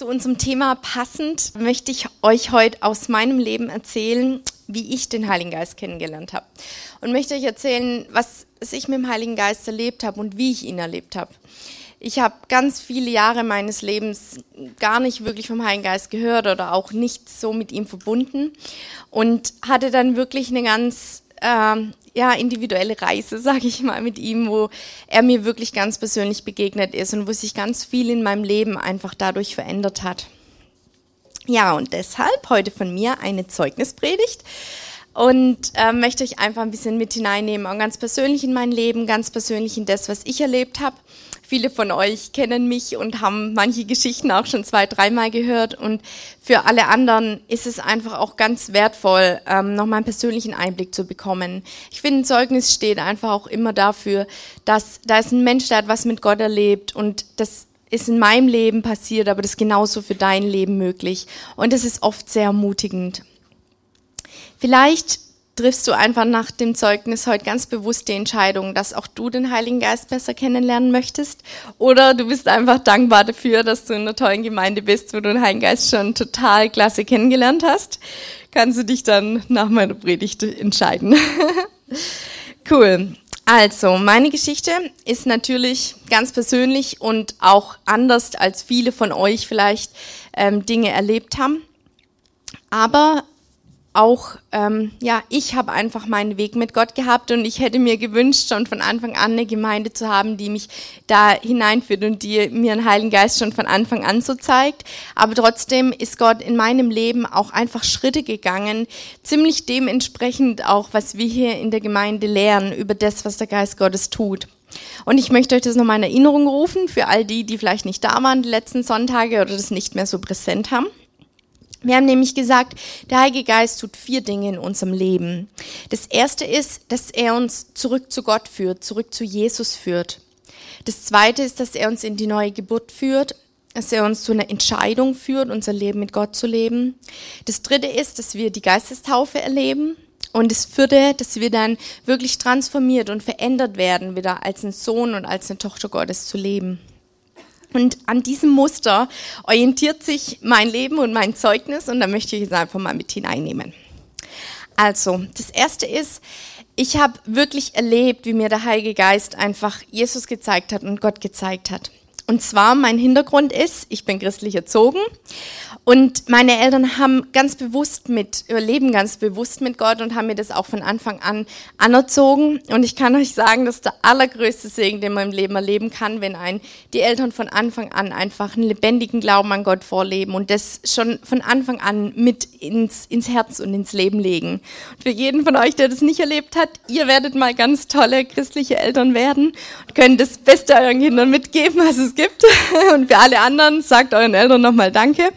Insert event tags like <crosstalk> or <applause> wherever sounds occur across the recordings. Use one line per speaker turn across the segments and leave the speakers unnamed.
Zu unserem Thema passend möchte ich euch heute aus meinem Leben erzählen, wie ich den Heiligen Geist kennengelernt habe. Und möchte euch erzählen, was ich mit dem Heiligen Geist erlebt habe und wie ich ihn erlebt habe. Ich habe ganz viele Jahre meines Lebens gar nicht wirklich vom Heiligen Geist gehört oder auch nicht so mit ihm verbunden und hatte dann wirklich eine ganz äh, ja, individuelle Reise, <laughs> sage ich mal, mit ihm, wo er mir wirklich ganz persönlich begegnet ist und wo sich ganz viel in meinem Leben einfach dadurch verändert hat. Ja, und deshalb heute von mir eine Zeugnispredigt und äh, möchte euch einfach ein bisschen mit hineinnehmen, auch ganz persönlich in mein Leben, ganz persönlich in das, was ich erlebt habe Viele von euch kennen mich und haben manche Geschichten auch schon zwei, dreimal gehört. Und für alle anderen ist es einfach auch ganz wertvoll, ähm, nochmal einen persönlichen Einblick zu bekommen. Ich finde, ein Zeugnis steht einfach auch immer dafür, dass da ist ein Mensch, der hat was mit Gott erlebt und das ist in meinem Leben passiert, aber das ist genauso für dein Leben möglich. Und das ist oft sehr ermutigend. Vielleicht triffst du einfach nach dem Zeugnis heute ganz bewusst die Entscheidung, dass auch du den Heiligen Geist besser kennenlernen möchtest? Oder du bist einfach dankbar dafür, dass du in einer tollen Gemeinde bist, wo du den Heiligen Geist schon total klasse kennengelernt hast? Kannst du dich dann nach meiner Predigt entscheiden. <laughs> cool. Also, meine Geschichte ist natürlich ganz persönlich und auch anders, als viele von euch vielleicht ähm, Dinge erlebt haben. Aber auch, ähm, ja, ich habe einfach meinen Weg mit Gott gehabt und ich hätte mir gewünscht, schon von Anfang an eine Gemeinde zu haben, die mich da hineinführt und die mir einen Heiligen Geist schon von Anfang an so zeigt. Aber trotzdem ist Gott in meinem Leben auch einfach Schritte gegangen, ziemlich dementsprechend auch, was wir hier in der Gemeinde lernen über das, was der Geist Gottes tut. Und ich möchte euch das nochmal in Erinnerung rufen, für all die, die vielleicht nicht da waren die letzten Sonntage oder das nicht mehr so präsent haben. Wir haben nämlich gesagt, der Heilige Geist tut vier Dinge in unserem Leben. Das erste ist, dass er uns zurück zu Gott führt, zurück zu Jesus führt. Das zweite ist, dass er uns in die neue Geburt führt, dass er uns zu einer Entscheidung führt, unser Leben mit Gott zu leben. Das dritte ist, dass wir die Geistestaufe erleben. Und das vierte, dass wir dann wirklich transformiert und verändert werden, wieder als ein Sohn und als eine Tochter Gottes zu leben. Und an diesem Muster orientiert sich mein Leben und mein Zeugnis und da möchte ich es einfach mal mit hineinnehmen. Also, das erste ist, ich habe wirklich erlebt, wie mir der Heilige Geist einfach Jesus gezeigt hat und Gott gezeigt hat. Und zwar, mein Hintergrund ist, ich bin christlich erzogen und meine Eltern haben ganz bewusst mit, leben ganz bewusst mit Gott und haben mir das auch von Anfang an anerzogen. Und ich kann euch sagen, das ist der allergrößte Segen, den man im Leben erleben kann, wenn ein die Eltern von Anfang an einfach einen lebendigen Glauben an Gott vorleben und das schon von Anfang an mit ins, ins Herz und ins Leben legen. Und für jeden von euch, der das nicht erlebt hat, ihr werdet mal ganz tolle christliche Eltern werden und könnt das Beste euren Kindern mitgeben, was es gibt. <laughs> Und für alle anderen sagt euren Eltern nochmal Danke.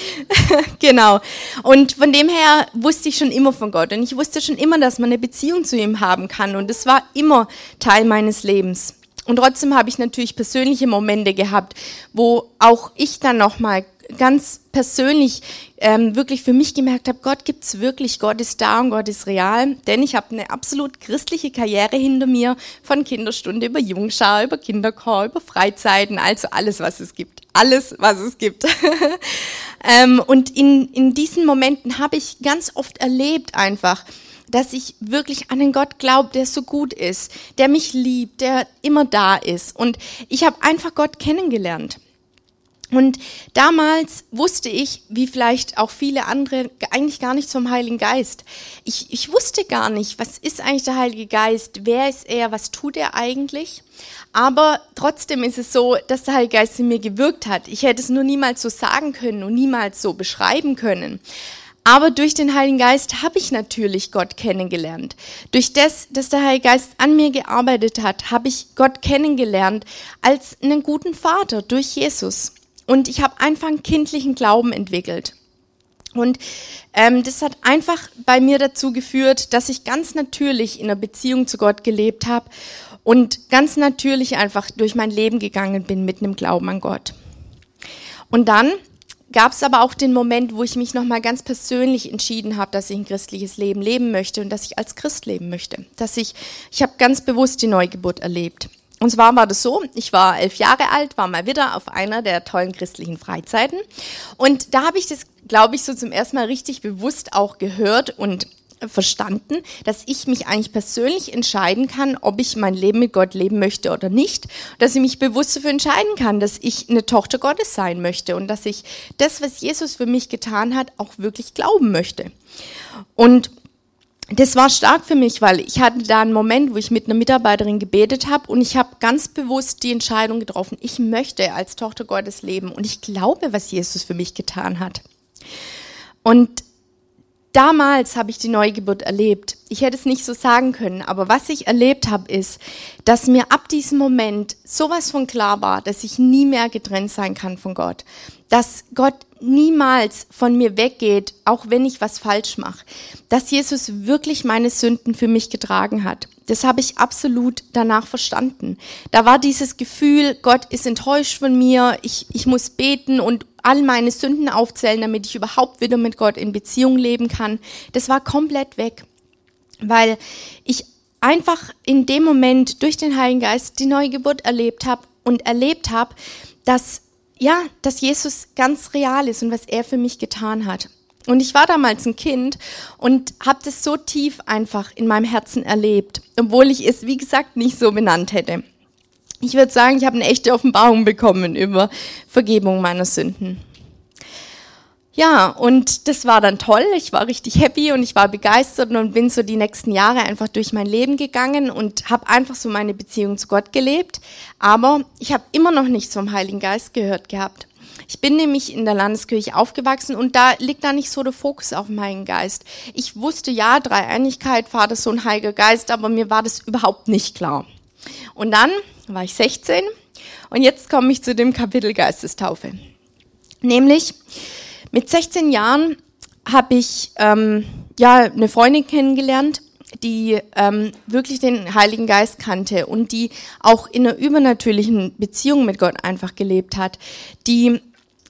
<laughs> genau. Und von dem her wusste ich schon immer von Gott. Und ich wusste schon immer, dass man eine Beziehung zu ihm haben kann. Und es war immer Teil meines Lebens. Und trotzdem habe ich natürlich persönliche Momente gehabt, wo auch ich dann nochmal ganz persönlich ähm, wirklich für mich gemerkt habe, Gott gibt's wirklich, Gott ist da und Gott ist real. Denn ich habe eine absolut christliche Karriere hinter mir, von Kinderstunde über Jungschau, über Kinderchor, über Freizeiten, also alles, was es gibt. Alles, was es gibt. <laughs> ähm, und in, in diesen Momenten habe ich ganz oft erlebt einfach, dass ich wirklich an den Gott glaube, der so gut ist, der mich liebt, der immer da ist. Und ich habe einfach Gott kennengelernt. Und damals wusste ich, wie vielleicht auch viele andere, eigentlich gar nichts vom Heiligen Geist. Ich, ich wusste gar nicht, was ist eigentlich der Heilige Geist, wer ist er, was tut er eigentlich. Aber trotzdem ist es so, dass der Heilige Geist in mir gewirkt hat. Ich hätte es nur niemals so sagen können und niemals so beschreiben können. Aber durch den Heiligen Geist habe ich natürlich Gott kennengelernt. Durch das, dass der Heilige Geist an mir gearbeitet hat, habe ich Gott kennengelernt als einen guten Vater durch Jesus. Und ich habe einfach einen kindlichen Glauben entwickelt. Und ähm, das hat einfach bei mir dazu geführt, dass ich ganz natürlich in einer Beziehung zu Gott gelebt habe und ganz natürlich einfach durch mein Leben gegangen bin mit einem Glauben an Gott. Und dann gab es aber auch den Moment, wo ich mich nochmal ganz persönlich entschieden habe, dass ich ein christliches Leben leben möchte und dass ich als Christ leben möchte. Dass ich, ich habe ganz bewusst die Neugeburt erlebt. Und zwar war das so, ich war elf Jahre alt, war mal wieder auf einer der tollen christlichen Freizeiten. Und da habe ich das, glaube ich, so zum ersten Mal richtig bewusst auch gehört und verstanden, dass ich mich eigentlich persönlich entscheiden kann, ob ich mein Leben mit Gott leben möchte oder nicht. Dass ich mich bewusst dafür entscheiden kann, dass ich eine Tochter Gottes sein möchte und dass ich das, was Jesus für mich getan hat, auch wirklich glauben möchte. Und das war stark für mich, weil ich hatte da einen Moment, wo ich mit einer Mitarbeiterin gebetet habe und ich habe ganz bewusst die Entscheidung getroffen, ich möchte als Tochter Gottes leben und ich glaube, was Jesus für mich getan hat. Und damals habe ich die Neugeburt erlebt. Ich hätte es nicht so sagen können, aber was ich erlebt habe, ist, dass mir ab diesem Moment sowas von klar war, dass ich nie mehr getrennt sein kann von Gott. Dass Gott niemals von mir weggeht, auch wenn ich was falsch mache. Dass Jesus wirklich meine Sünden für mich getragen hat. Das habe ich absolut danach verstanden. Da war dieses Gefühl, Gott ist enttäuscht von mir, ich, ich muss beten und all meine Sünden aufzählen, damit ich überhaupt wieder mit Gott in Beziehung leben kann. Das war komplett weg, weil ich einfach in dem Moment durch den Heiligen Geist die Neugeburt erlebt habe und erlebt habe, dass ja, dass Jesus ganz real ist und was er für mich getan hat. Und ich war damals ein Kind und habe das so tief einfach in meinem Herzen erlebt, obwohl ich es, wie gesagt, nicht so benannt hätte. Ich würde sagen, ich habe eine echte Offenbarung bekommen über Vergebung meiner Sünden. Ja, und das war dann toll. Ich war richtig happy und ich war begeistert und bin so die nächsten Jahre einfach durch mein Leben gegangen und habe einfach so meine Beziehung zu Gott gelebt. Aber ich habe immer noch nichts vom Heiligen Geist gehört gehabt. Ich bin nämlich in der Landeskirche aufgewachsen und da liegt da nicht so der Fokus auf Heiligen Geist. Ich wusste ja, Dreieinigkeit, Vater, Sohn, Heiliger Geist, aber mir war das überhaupt nicht klar. Und dann war ich 16 und jetzt komme ich zu dem Kapitel Geistestaufe. Nämlich, mit 16 Jahren habe ich ähm, ja eine Freundin kennengelernt, die ähm, wirklich den Heiligen Geist kannte und die auch in einer übernatürlichen Beziehung mit Gott einfach gelebt hat, die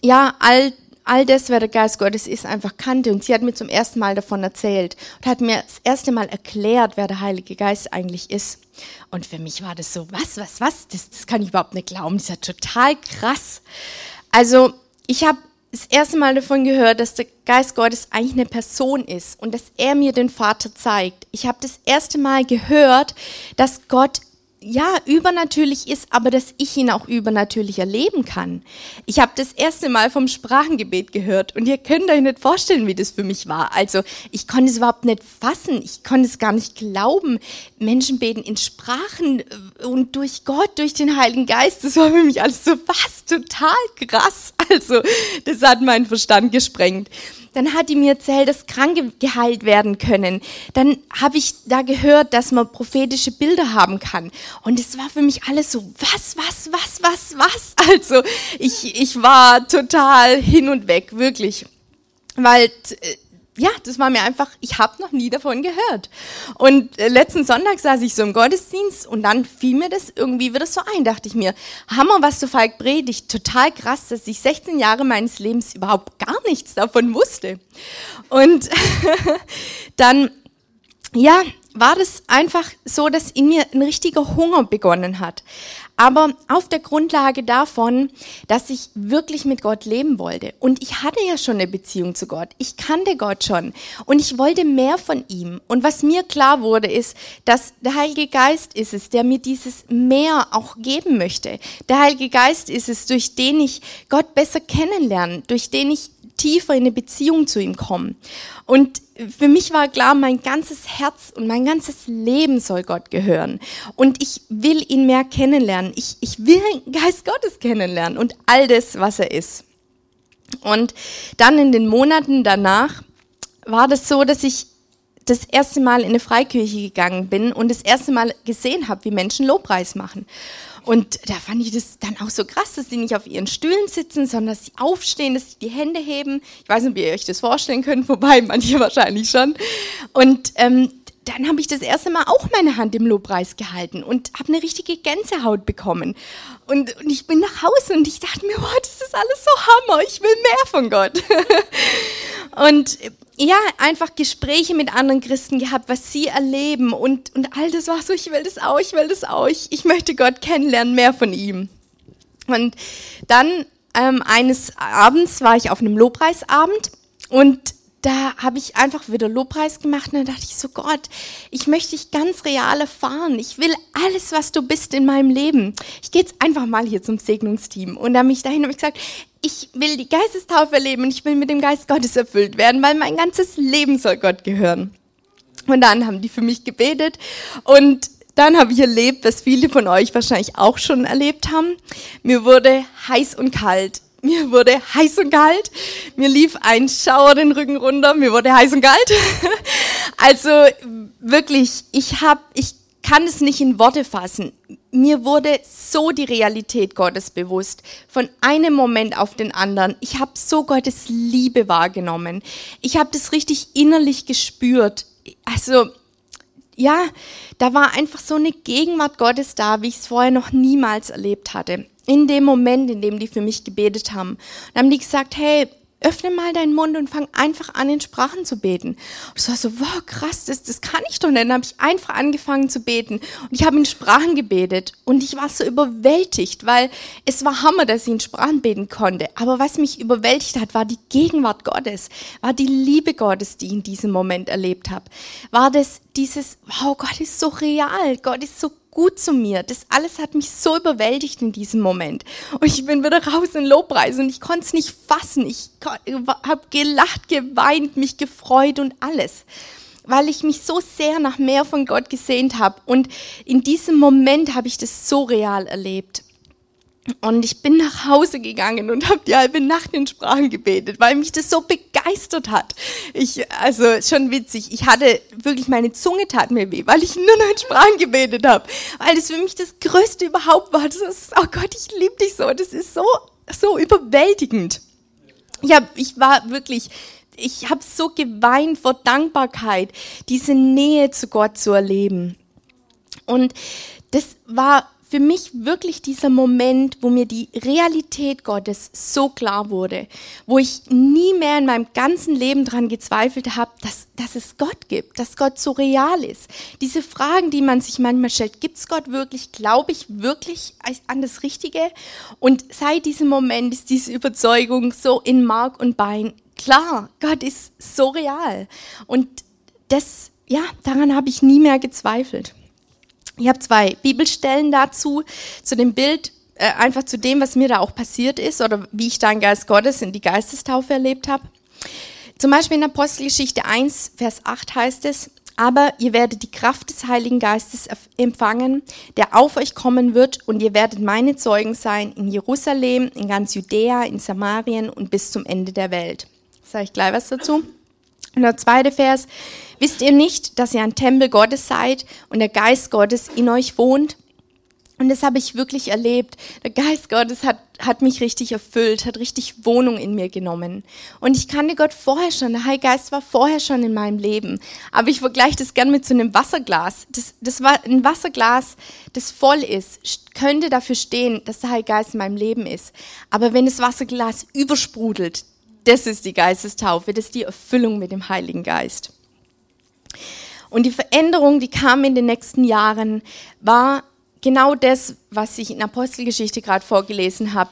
ja all all das, wer der Geist Gottes ist, einfach kannte. Und sie hat mir zum ersten Mal davon erzählt und hat mir das erste Mal erklärt, wer der Heilige Geist eigentlich ist. Und für mich war das so, was, was, was? Das, das kann ich überhaupt nicht glauben. Das ist ja total krass. Also ich habe das erste Mal davon gehört, dass der Geist Gottes eigentlich eine Person ist und dass er mir den Vater zeigt. Ich habe das erste Mal gehört, dass Gott ja, übernatürlich ist, aber dass ich ihn auch übernatürlich erleben kann. Ich habe das erste Mal vom Sprachengebet gehört und ihr könnt euch nicht vorstellen, wie das für mich war. Also ich konnte es überhaupt nicht fassen, ich konnte es gar nicht glauben. Menschen beten in Sprachen äh, und durch Gott, durch den Heiligen Geist, das war für mich alles so was, total krass. Also das hat meinen Verstand gesprengt. Dann hat die mir erzählt, dass Kranke geheilt werden können. Dann habe ich da gehört, dass man prophetische Bilder haben kann. Und es war für mich alles so, was, was, was, was, was? <laughs> Also ich, ich war total hin und weg, wirklich. Weil äh, ja, das war mir einfach, ich habe noch nie davon gehört. Und äh, letzten Sonntag saß ich so im Gottesdienst und dann fiel mir das irgendwie wieder so ein, dachte ich mir, Hammer, was du Falk predigt, total krass, dass ich 16 Jahre meines Lebens überhaupt gar nichts davon wusste. Und <laughs> dann, ja, war das einfach so, dass in mir ein richtiger Hunger begonnen hat aber auf der Grundlage davon, dass ich wirklich mit Gott leben wollte. Und ich hatte ja schon eine Beziehung zu Gott. Ich kannte Gott schon und ich wollte mehr von ihm. Und was mir klar wurde, ist, dass der Heilige Geist ist es, der mir dieses mehr auch geben möchte. Der Heilige Geist ist es, durch den ich Gott besser kennenlerne, durch den ich tiefer in eine Beziehung zu ihm komme. Und für mich war klar, mein ganzes Herz und mein ganzes Leben soll Gott gehören. Und ich will ihn mehr kennenlernen. Ich, ich will den Geist Gottes kennenlernen und all das, was er ist. Und dann in den Monaten danach war das so, dass ich das erste Mal in eine Freikirche gegangen bin und das erste Mal gesehen habe, wie Menschen Lobpreis machen. Und da fand ich das dann auch so krass, dass sie nicht auf ihren Stühlen sitzen, sondern dass sie aufstehen, dass sie die Hände heben. Ich weiß nicht, ob ihr euch das vorstellen könnt, wobei manche <laughs> wahrscheinlich schon. Und ähm, dann habe ich das erste Mal auch meine Hand im Lobpreis gehalten und habe eine richtige Gänsehaut bekommen. Und, und ich bin nach Hause und ich dachte mir, wow, das ist alles so Hammer, ich will mehr von Gott. <laughs> und ja, einfach Gespräche mit anderen Christen gehabt, was sie erleben und, und all das war so, ich will das auch, ich will das auch, ich, möchte Gott kennenlernen, mehr von ihm. Und dann ähm, eines Abends war ich auf einem Lobpreisabend und da habe ich einfach wieder Lobpreis gemacht und dann dachte ich so, Gott, ich möchte dich ganz real erfahren. Ich will alles, was du bist in meinem Leben. Ich gehe jetzt einfach mal hier zum Segnungsteam. Und dann mich dahin habe ich gesagt, ich will die Geistestaufe erleben und ich will mit dem Geist Gottes erfüllt werden, weil mein ganzes Leben soll Gott gehören. Und dann haben die für mich gebetet und dann habe ich erlebt, was viele von euch wahrscheinlich auch schon erlebt haben. Mir wurde heiß und kalt. Mir wurde heiß und kalt. Mir lief ein Schauer den Rücken runter. Mir wurde heiß und kalt. <laughs> Also wirklich, ich habe, ich kann es nicht in Worte fassen. Mir wurde so die Realität Gottes bewusst, von einem Moment auf den anderen. Ich habe so Gottes Liebe wahrgenommen. Ich habe das richtig innerlich gespürt. Also ja, da war einfach so eine Gegenwart Gottes da, wie ich es vorher noch niemals erlebt hatte. In dem Moment, in dem die für mich gebetet haben. Und haben die gesagt, hey, öffne mal deinen Mund und fang einfach an, in Sprachen zu beten. Und ich war so, wow, krass, das, das kann ich doch nicht. Dann habe ich einfach angefangen zu beten. Und ich habe in Sprachen gebetet. Und ich war so überwältigt, weil es war Hammer, dass ich in Sprachen beten konnte. Aber was mich überwältigt hat, war die Gegenwart Gottes, war die Liebe Gottes, die ich in diesem Moment erlebt habe. War das dieses, wow, Gott ist so real, Gott ist so gut zu mir. Das alles hat mich so überwältigt in diesem Moment. Und ich bin wieder raus in Lobpreis und ich konnte es nicht fassen. Ich habe gelacht, geweint, mich gefreut und alles weil ich mich so sehr nach mehr von Gott gesehnt habe. Und in diesem Moment habe ich das so real erlebt. Und ich bin nach Hause gegangen und habe die halbe Nacht in Sprachen gebetet, weil mich das so begeistert hat. Ich, also schon witzig, ich hatte wirklich, meine Zunge tat mir weh, weil ich nur noch in Sprachen gebetet habe. Weil das für mich das Größte überhaupt war. Das ist, oh Gott, ich liebe dich so. Das ist so, so überwältigend. Hab, ich war wirklich, ich habe so geweint vor Dankbarkeit, diese Nähe zu Gott zu erleben. Und das war für mich wirklich dieser Moment, wo mir die Realität Gottes so klar wurde, wo ich nie mehr in meinem ganzen Leben daran gezweifelt habe, dass, dass es Gott gibt, dass Gott so real ist. Diese Fragen, die man sich manchmal stellt, gibt es Gott wirklich? Glaube ich wirklich an das Richtige? Und seit diesem Moment ist diese Überzeugung so in Mark und Bein klar, Gott ist so real. Und das, ja, daran habe ich nie mehr gezweifelt. Ich habe zwei Bibelstellen dazu, zu dem Bild, äh, einfach zu dem, was mir da auch passiert ist oder wie ich da einen Geist Gottes in die Geistestaufe erlebt habe. Zum Beispiel in Apostelgeschichte 1, Vers 8 heißt es, aber ihr werdet die Kraft des Heiligen Geistes empfangen, der auf euch kommen wird, und ihr werdet meine Zeugen sein in Jerusalem, in ganz Judäa, in Samarien und bis zum Ende der Welt. Sage ich gleich was dazu. Und der zweite Vers, wisst ihr nicht, dass ihr ein Tempel Gottes seid und der Geist Gottes in euch wohnt? Und das habe ich wirklich erlebt. Der Geist Gottes hat, hat mich richtig erfüllt, hat richtig Wohnung in mir genommen. Und ich kannte Gott vorher schon. Der Heilige Geist war vorher schon in meinem Leben. Aber ich vergleiche das gern mit so einem Wasserglas. Das, das war ein Wasserglas, das voll ist, könnte dafür stehen, dass der Heilige Geist in meinem Leben ist. Aber wenn das Wasserglas übersprudelt, das ist die Geistestaufe, das ist die Erfüllung mit dem Heiligen Geist. Und die Veränderung, die kam in den nächsten Jahren, war genau das, was ich in Apostelgeschichte gerade vorgelesen habe.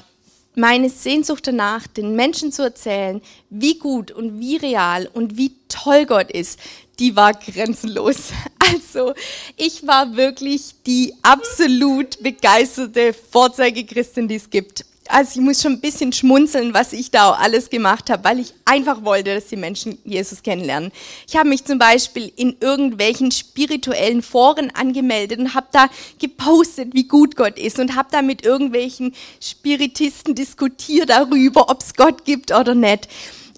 Meine Sehnsucht danach, den Menschen zu erzählen, wie gut und wie real und wie toll Gott ist, die war grenzenlos. <laughs> Also ich war wirklich die absolut begeisterte Vorzeigechristin, die es gibt also ich muss schon ein bisschen schmunzeln, was ich da alles gemacht habe, weil ich einfach wollte, dass die Menschen Jesus kennenlernen. Ich habe mich zum Beispiel in irgendwelchen spirituellen Foren angemeldet und habe da gepostet, wie gut Gott ist und habe da mit irgendwelchen Spiritisten diskutiert darüber, ob es Gott gibt oder nicht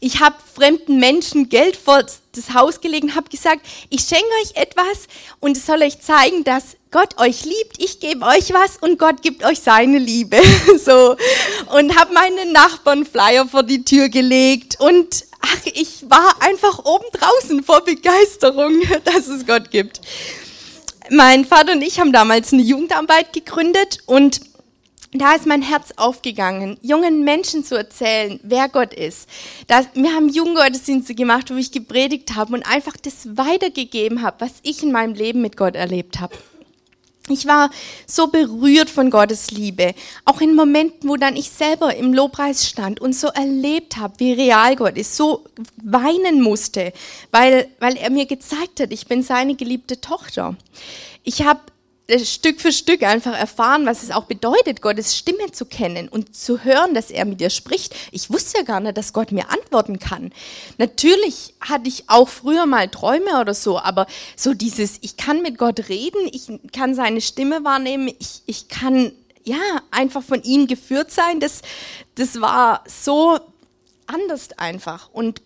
ich habe fremden Menschen Geld vor das Haus gelegt und habe gesagt, ich schenke euch etwas und es soll euch zeigen, dass Gott euch liebt, ich gebe euch was und Gott gibt euch seine Liebe. <laughs> so und habe meinen Nachbarn Flyer vor die Tür gelegt und ach, ich war einfach oben draußen vor Begeisterung, <laughs> dass es Gott gibt. Mein Vater und ich haben damals eine Jugendarbeit gegründet und da ist mein Herz aufgegangen, jungen Menschen zu erzählen, wer Gott ist. Das, wir haben Jugendgottesdienste gemacht, wo ich gepredigt habe und einfach das weitergegeben habe, was ich in meinem Leben mit Gott erlebt habe. Ich war so berührt von Gottes Liebe, auch in Momenten, wo dann ich selber im Lobpreis stand und so erlebt habe, wie real Gott ist, so weinen musste, weil, weil er mir gezeigt hat, ich bin seine geliebte Tochter. Ich habe Stück für Stück einfach erfahren, was es auch bedeutet, Gottes Stimme zu kennen und zu hören, dass er mit dir spricht. Ich wusste ja gar nicht, dass Gott mir antworten kann. Natürlich hatte ich auch früher mal Träume oder so, aber so dieses, ich kann mit Gott reden, ich kann seine Stimme wahrnehmen, ich, ich kann ja einfach von ihm geführt sein, das, das war so anders einfach. Und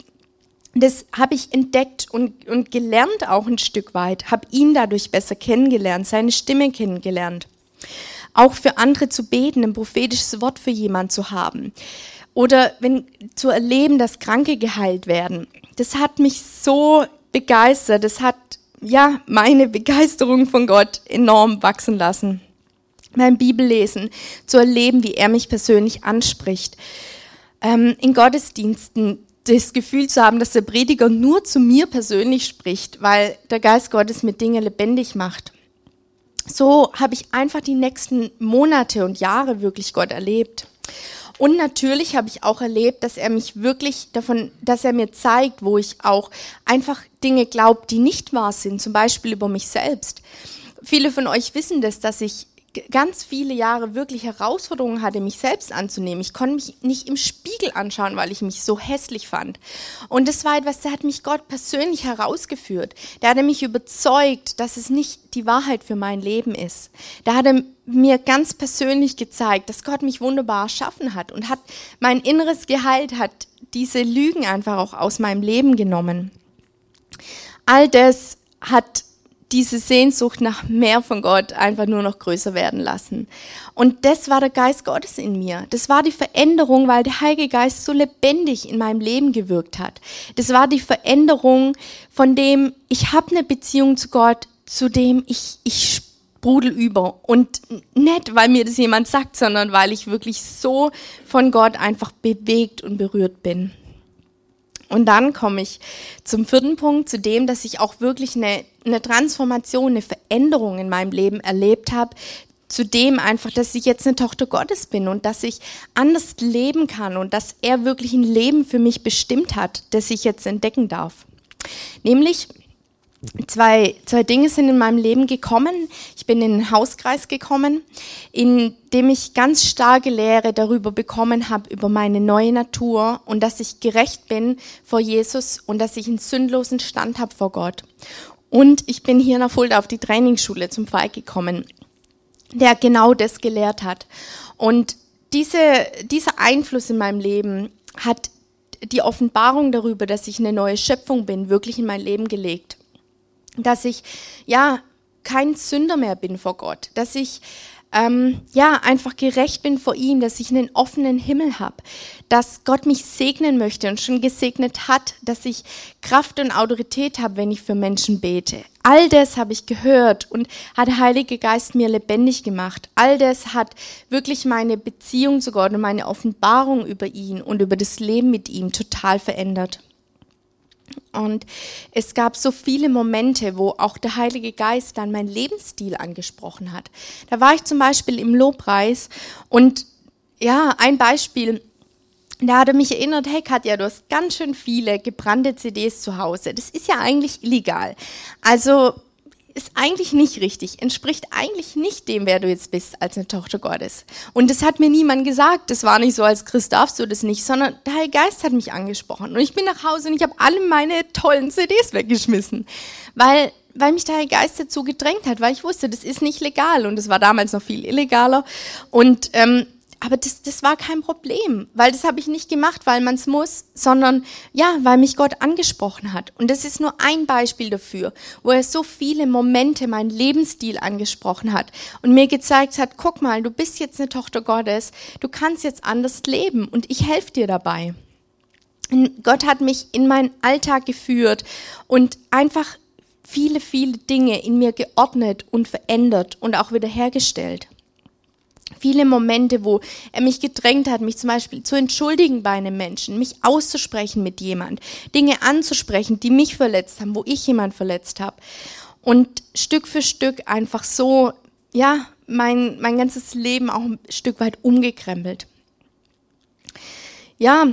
das habe ich entdeckt und, und gelernt auch ein Stück weit, habe ihn dadurch besser kennengelernt, seine Stimme kennengelernt. Auch für andere zu beten, ein prophetisches Wort für jemanden zu haben. Oder wenn, zu erleben, dass Kranke geheilt werden. Das hat mich so begeistert. Das hat, ja, meine Begeisterung von Gott enorm wachsen lassen. Mein Bibellesen, zu erleben, wie er mich persönlich anspricht. Ähm, in Gottesdiensten das Gefühl zu haben, dass der Prediger nur zu mir persönlich spricht, weil der Geist Gottes mit Dinge lebendig macht. So habe ich einfach die nächsten Monate und Jahre wirklich Gott erlebt. Und natürlich habe ich auch erlebt, dass er mich wirklich davon, dass er mir zeigt, wo ich auch einfach Dinge glaube, die nicht wahr sind, zum Beispiel über mich selbst. Viele von euch wissen das, dass ich ganz viele Jahre wirklich Herausforderungen hatte, mich selbst anzunehmen. Ich konnte mich nicht im Spiegel anschauen, weil ich mich so hässlich fand. Und das war etwas, da hat mich Gott persönlich herausgeführt. Da hat er mich überzeugt, dass es nicht die Wahrheit für mein Leben ist. Da hat er mir ganz persönlich gezeigt, dass Gott mich wunderbar erschaffen hat und hat mein Inneres geheilt, hat diese Lügen einfach auch aus meinem Leben genommen. All das hat diese Sehnsucht nach mehr von Gott einfach nur noch größer werden lassen. Und das war der Geist Gottes in mir. Das war die Veränderung, weil der Heilige Geist so lebendig in meinem Leben gewirkt hat. Das war die Veränderung, von dem ich habe eine Beziehung zu Gott, zu dem ich, ich sprudel über. Und nicht, weil mir das jemand sagt, sondern weil ich wirklich so von Gott einfach bewegt und berührt bin. Und dann komme ich zum vierten Punkt, zu dem, dass ich auch wirklich eine, eine Transformation, eine Veränderung in meinem Leben erlebt habe, zu dem einfach, dass ich jetzt eine Tochter Gottes bin und dass ich anders leben kann und dass er wirklich ein Leben für mich bestimmt hat, das ich jetzt entdecken darf. Nämlich, zwei, zwei Dinge sind in meinem Leben gekommen. Ich bin in einen Hauskreis gekommen, in dem ich ganz starke Lehre darüber bekommen habe, über meine neue Natur und dass ich gerecht bin vor Jesus und dass ich einen sündlosen Stand habe vor Gott. Und ich bin hier nach Fulda auf die Trainingsschule zum Fall gekommen, der genau das gelehrt hat. Und diese, dieser Einfluss in meinem Leben hat die Offenbarung darüber, dass ich eine neue Schöpfung bin, wirklich in mein Leben gelegt dass ich ja kein Sünder mehr bin vor Gott, dass ich ähm, ja einfach gerecht bin vor ihm, dass ich einen offenen Himmel habe, dass Gott mich segnen möchte und schon gesegnet hat, dass ich Kraft und Autorität habe, wenn ich für Menschen bete. All das habe ich gehört und hat der Heilige Geist mir lebendig gemacht. All das hat wirklich meine Beziehung zu Gott und meine Offenbarung über ihn und über das Leben mit ihm total verändert. Und es gab so viele Momente, wo auch der Heilige Geist dann mein Lebensstil angesprochen hat. Da war ich zum Beispiel im Lobpreis und ja, ein Beispiel, da hat er mich erinnert, hey Katja, du hast ganz schön viele gebrannte CDs zu Hause. Das ist ja eigentlich illegal. Also ist eigentlich nicht richtig, entspricht eigentlich nicht dem, wer du jetzt bist als eine Tochter Gottes. Und das hat mir niemand gesagt. Das war nicht so, als Christ darfst du das nicht, sondern der Heilige Geist hat mich angesprochen. Und ich bin nach Hause und ich habe alle meine tollen CDs weggeschmissen, weil weil mich der Heilige Geist dazu gedrängt hat, weil ich wusste, das ist nicht legal und es war damals noch viel illegaler. Und ähm, aber das, das war kein Problem, weil das habe ich nicht gemacht, weil man es muss, sondern ja, weil mich Gott angesprochen hat. Und das ist nur ein Beispiel dafür, wo er so viele Momente meinen Lebensstil angesprochen hat und mir gezeigt hat, guck mal, du bist jetzt eine Tochter Gottes, du kannst jetzt anders leben und ich helfe dir dabei. Und Gott hat mich in meinen Alltag geführt und einfach viele, viele Dinge in mir geordnet und verändert und auch wiederhergestellt. Viele Momente, wo er mich gedrängt hat, mich zum Beispiel zu entschuldigen bei einem Menschen, mich auszusprechen mit jemand, Dinge anzusprechen, die mich verletzt haben, wo ich jemand verletzt habe. Und Stück für Stück einfach so, ja, mein, mein ganzes Leben auch ein Stück weit umgekrempelt. Ja,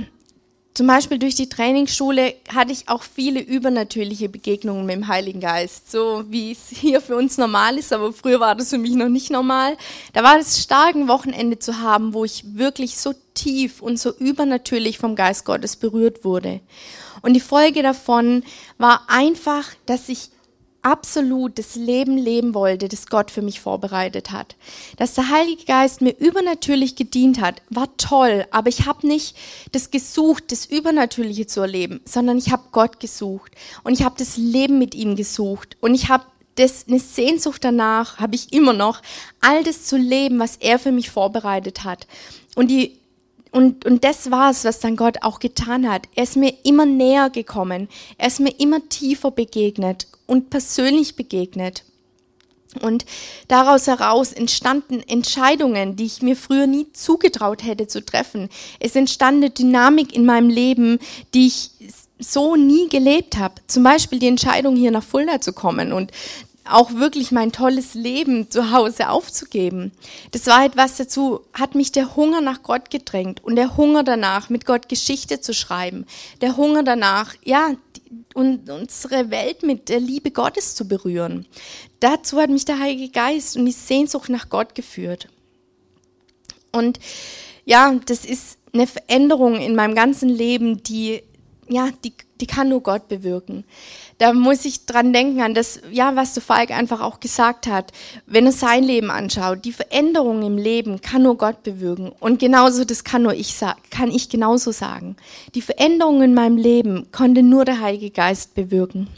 zum Beispiel durch die Trainingsschule hatte ich auch viele übernatürliche Begegnungen mit dem Heiligen Geist, so wie es hier für uns normal ist, aber früher war das für mich noch nicht normal. Da war es stark, ein Wochenende zu haben, wo ich wirklich so tief und so übernatürlich vom Geist Gottes berührt wurde. Und die Folge davon war einfach, dass ich absolut das Leben leben wollte, das Gott für mich vorbereitet hat. Dass der Heilige Geist mir übernatürlich gedient hat, war toll, aber ich habe nicht das gesucht, das Übernatürliche zu erleben, sondern ich habe Gott gesucht und ich habe das Leben mit ihm gesucht und ich habe das, eine Sehnsucht danach, habe ich immer noch, all das zu leben, was er für mich vorbereitet hat. Und die und, und das war es, was dann Gott auch getan hat. Er ist mir immer näher gekommen. Er ist mir immer tiefer begegnet und persönlich begegnet. Und daraus heraus entstanden Entscheidungen, die ich mir früher nie zugetraut hätte zu treffen. Es entstand eine Dynamik in meinem Leben, die ich so nie gelebt habe. Zum Beispiel die Entscheidung, hier nach Fulda zu kommen und auch wirklich mein tolles Leben zu Hause aufzugeben. Das war etwas dazu, hat mich der Hunger nach Gott gedrängt und der Hunger danach, mit Gott Geschichte zu schreiben. Der Hunger danach, ja, und unsere Welt mit der Liebe Gottes zu berühren. Dazu hat mich der Heilige Geist und die Sehnsucht nach Gott geführt. Und ja, das ist eine Veränderung in meinem ganzen Leben, die ja, die, die kann nur Gott bewirken. Da muss ich dran denken an das, ja, was der Falk einfach auch gesagt hat. Wenn er sein Leben anschaut, die Veränderung im Leben kann nur Gott bewirken. Und genauso, das kann nur ich sagen, kann ich genauso sagen. Die Veränderung in meinem Leben konnte nur der Heilige Geist bewirken.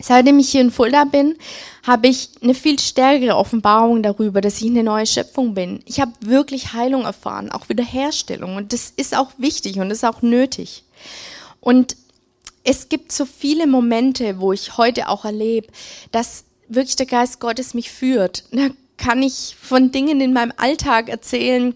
Seitdem ich hier in Fulda bin, habe ich eine viel stärkere Offenbarung darüber, dass ich eine neue Schöpfung bin. Ich habe wirklich Heilung erfahren, auch Wiederherstellung. Und das ist auch wichtig und das ist auch nötig. Und es gibt so viele Momente, wo ich heute auch erlebe, dass wirklich der Geist Gottes mich führt. Da kann ich von Dingen in meinem Alltag erzählen.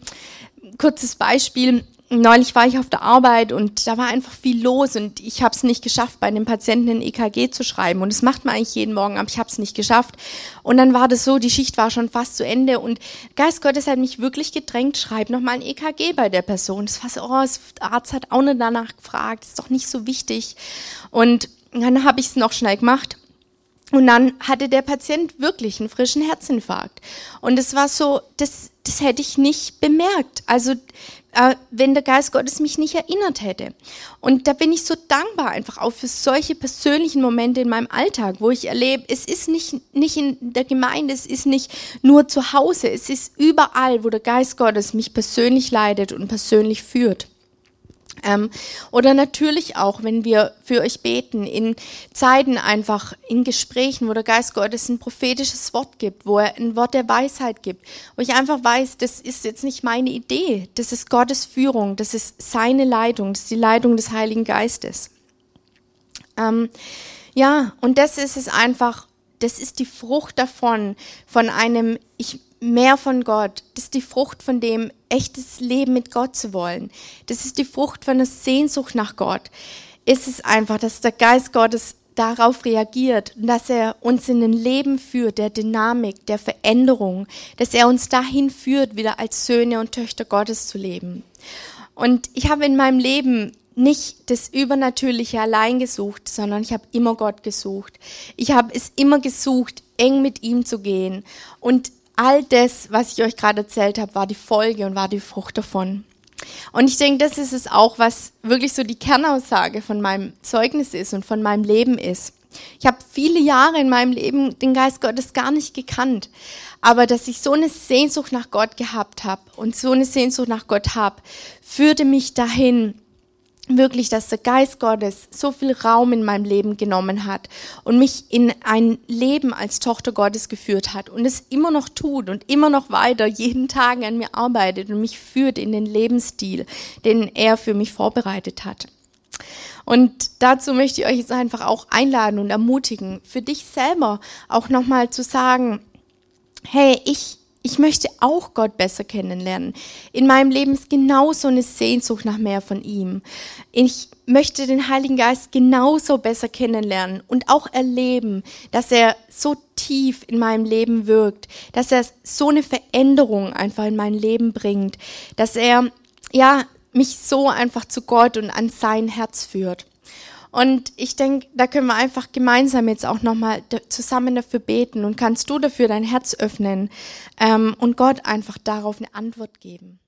Kurzes Beispiel neulich war ich auf der Arbeit und da war einfach viel los und ich habe es nicht geschafft, bei einem Patienten ein EKG zu schreiben. Und das macht man eigentlich jeden Morgen, aber ich habe es nicht geschafft. Und dann war das so, die Schicht war schon fast zu Ende und Geist Gottes hat mich wirklich gedrängt, schreib noch mal ein EKG bei der Person. Das war so, oh, der Arzt hat auch nicht danach gefragt, das ist doch nicht so wichtig. Und dann habe ich es noch schnell gemacht. Und dann hatte der Patient wirklich einen frischen Herzinfarkt. Und es war so, das, das hätte ich nicht bemerkt. Also wenn der Geist Gottes mich nicht erinnert hätte. Und da bin ich so dankbar einfach auch für solche persönlichen Momente in meinem Alltag, wo ich erlebe, es ist nicht, nicht in der Gemeinde, es ist nicht nur zu Hause, es ist überall, wo der Geist Gottes mich persönlich leitet und persönlich führt. Ähm, oder natürlich auch, wenn wir für euch beten, in Zeiten einfach, in Gesprächen, wo der Geist Gottes ein prophetisches Wort gibt, wo er ein Wort der Weisheit gibt, wo ich einfach weiß, das ist jetzt nicht meine Idee, das ist Gottes Führung, das ist seine Leitung, das ist die Leitung des Heiligen Geistes. Ähm, ja, und das ist es einfach, das ist die Frucht davon, von einem, ich mehr von Gott. Das ist die Frucht von dem, echtes Leben mit Gott zu wollen. Das ist die Frucht von der Sehnsucht nach Gott. Ist es einfach, dass der Geist Gottes darauf reagiert und dass er uns in ein Leben führt, der Dynamik, der Veränderung, dass er uns dahin führt, wieder als Söhne und Töchter Gottes zu leben. Und ich habe in meinem Leben nicht das Übernatürliche allein gesucht, sondern ich habe immer Gott gesucht. Ich habe es immer gesucht, eng mit ihm zu gehen. Und all das, was ich euch gerade erzählt habe, war die Folge und war die Frucht davon. Und ich denke, das ist es auch, was wirklich so die Kernaussage von meinem Zeugnis ist und von meinem Leben ist. Ich habe viele Jahre in meinem Leben den Geist Gottes gar nicht gekannt, aber dass ich so eine Sehnsucht nach Gott gehabt habe und so eine Sehnsucht nach Gott habe, führte mich dahin, wirklich, dass der Geist Gottes so viel Raum in meinem Leben genommen hat und mich in ein Leben als Tochter Gottes geführt hat und es immer noch tut und immer noch weiter jeden Tag an mir arbeitet und mich führt in den Lebensstil, den er für mich vorbereitet hat. Und dazu möchte ich euch jetzt einfach auch einladen und ermutigen, für dich selber auch nochmal zu sagen, hey, ich ich möchte auch Gott besser kennenlernen. In meinem Leben ist genauso eine Sehnsucht nach mehr von ihm. Ich möchte den Heiligen Geist genauso besser kennenlernen und auch erleben, dass er so tief in meinem Leben wirkt, dass er so eine Veränderung einfach in mein Leben bringt, dass er ja mich so einfach zu Gott und an sein Herz führt. Und ich denke, da können wir einfach gemeinsam jetzt auch nochmal zusammen dafür beten und kannst du dafür dein Herz öffnen ähm, und Gott einfach darauf eine Antwort geben.